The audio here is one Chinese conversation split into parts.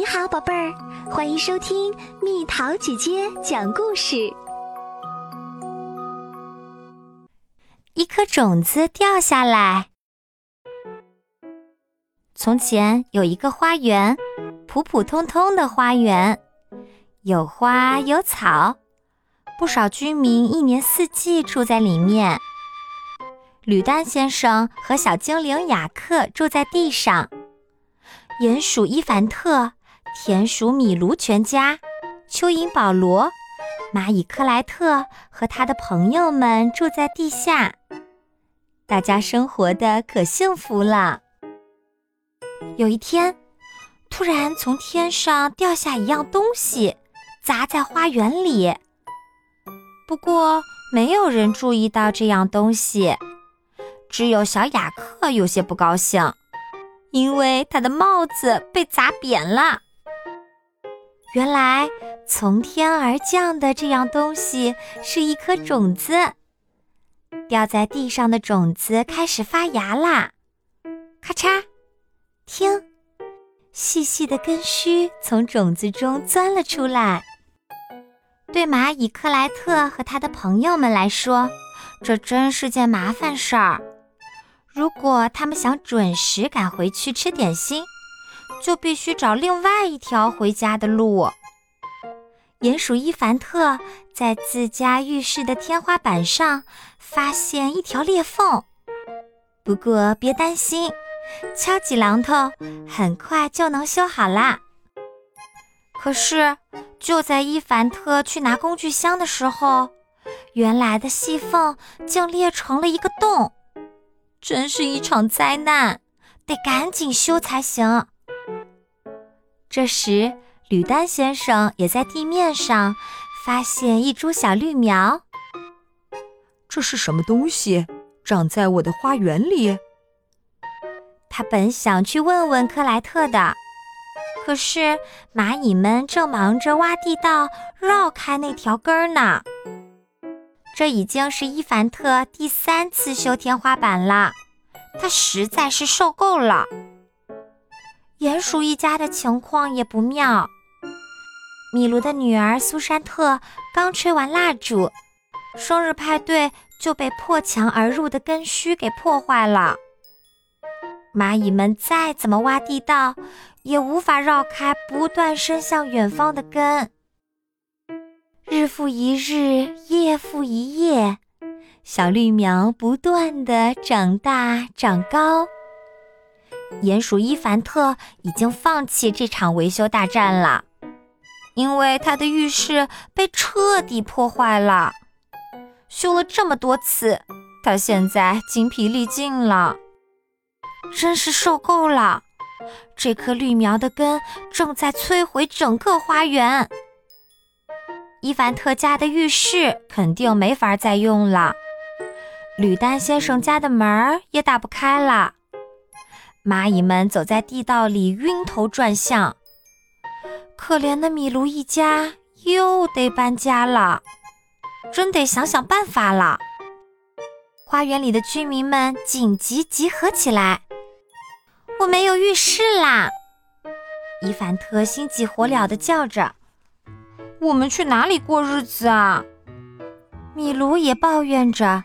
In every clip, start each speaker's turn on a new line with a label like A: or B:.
A: 你好，宝贝儿，欢迎收听蜜桃姐姐讲故事。
B: 一颗种子掉下来。从前有一个花园，普普通通的花园，有花有草，不少居民一年四季住在里面。吕丹先生和小精灵雅克住在地上，鼹鼠伊凡特。田鼠米卢全家、蚯蚓保罗、蚂蚁克莱特和他的朋友们住在地下，大家生活的可幸福了。有一天，突然从天上掉下一样东西，砸在花园里。不过，没有人注意到这样东西，只有小雅克有些不高兴，因为他的帽子被砸扁了。原来从天而降的这样东西是一颗种子，掉在地上的种子开始发芽啦！咔嚓，听，细细的根须从种子中钻了出来。对蚂蚁克莱特和他的朋友们来说，这真是件麻烦事儿。如果他们想准时赶回去吃点心，就必须找另外一条回家的路。鼹鼠伊凡特在自家浴室的天花板上发现一条裂缝，不过别担心，敲几榔头很快就能修好啦。可是就在伊凡特去拿工具箱的时候，原来的细缝竟裂成了一个洞，真是一场灾难，得赶紧修才行。这时，吕丹先生也在地面上发现一株小绿苗。
C: 这是什么东西？长在我的花园里？
B: 他本想去问问克莱特的，可是蚂蚁们正忙着挖地道，绕开那条根儿呢。这已经是伊凡特第三次修天花板了，他实在是受够了。鼹鼠一家的情况也不妙。米卢的女儿苏珊特刚吹完蜡烛，生日派对就被破墙而入的根须给破坏了。蚂蚁们再怎么挖地道，也无法绕开不断伸向远方的根。日复一日，夜复一夜，小绿苗不断的长大长高。鼹鼠伊凡特已经放弃这场维修大战了，因为他的浴室被彻底破坏了。修了这么多次，他现在精疲力尽了，真是受够了。这棵绿苗的根正在摧毁整个花园，伊凡特家的浴室肯定没法再用了，吕丹先生家的门也打不开了。蚂蚁们走在地道里，晕头转向。可怜的米卢一家又得搬家了，真得想想办法了。花园里的居民们紧急集合起来。我没有浴室啦！伊凡特心急火燎地叫着：“我们去哪里过日子啊？”米卢也抱怨着：“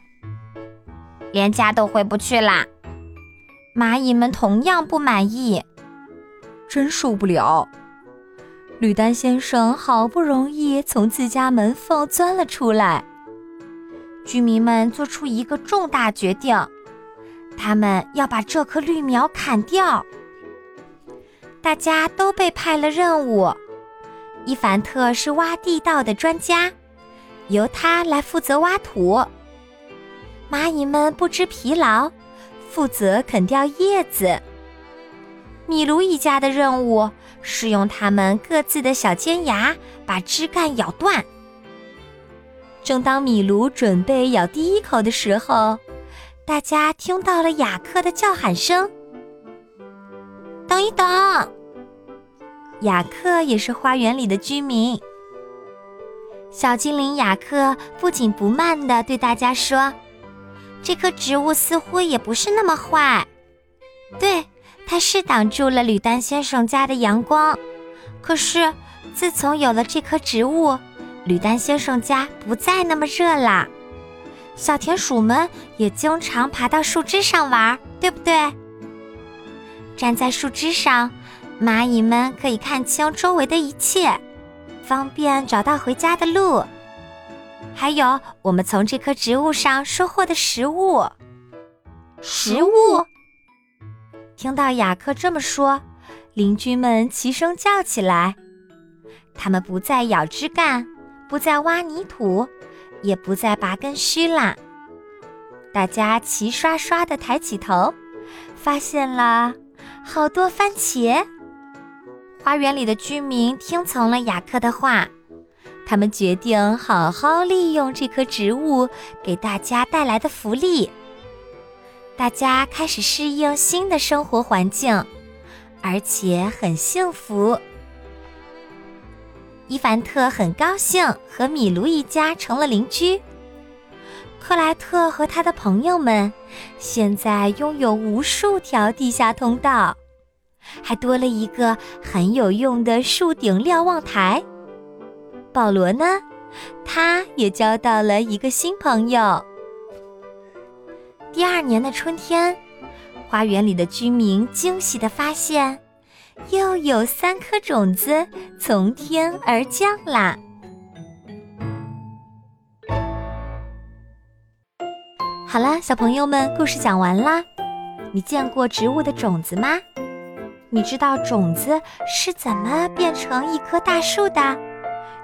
B: 连家都回不去啦。”蚂蚁们同样不满意，
C: 真受不了。
B: 吕丹先生好不容易从自家门缝钻了出来，居民们做出一个重大决定，他们要把这棵绿苗砍掉。大家都被派了任务，伊凡特是挖地道的专家，由他来负责挖土。蚂蚁们不知疲劳。负责啃掉叶子。米卢一家的任务是用他们各自的小尖牙把枝干咬断。正当米卢准备咬第一口的时候，大家听到了雅克的叫喊声：“等一等！”雅克也是花园里的居民。小精灵雅克不紧不慢地对大家说。这棵植物似乎也不是那么坏，对，它是挡住了吕丹先生家的阳光，可是自从有了这棵植物，吕丹先生家不再那么热啦。小田鼠们也经常爬到树枝上玩，对不对？站在树枝上，蚂蚁们可以看清周围的一切，方便找到回家的路。还有我们从这棵植物上收获的食物。食物。听到雅克这么说，邻居们齐声叫起来。他们不再咬枝干，不再挖泥土，也不再拔根须啦。大家齐刷刷地抬起头，发现了好多番茄。花园里的居民听从了雅克的话。他们决定好好利用这棵植物给大家带来的福利。大家开始适应新的生活环境，而且很幸福。伊凡特很高兴和米卢一家成了邻居。克莱特和他的朋友们现在拥有无数条地下通道，还多了一个很有用的树顶瞭望台。保罗呢？他也交到了一个新朋友。第二年的春天，花园里的居民惊喜地发现，又有三颗种子从天而降啦！好了，小朋友们，故事讲完啦。你见过植物的种子吗？你知道种子是怎么变成一棵大树的？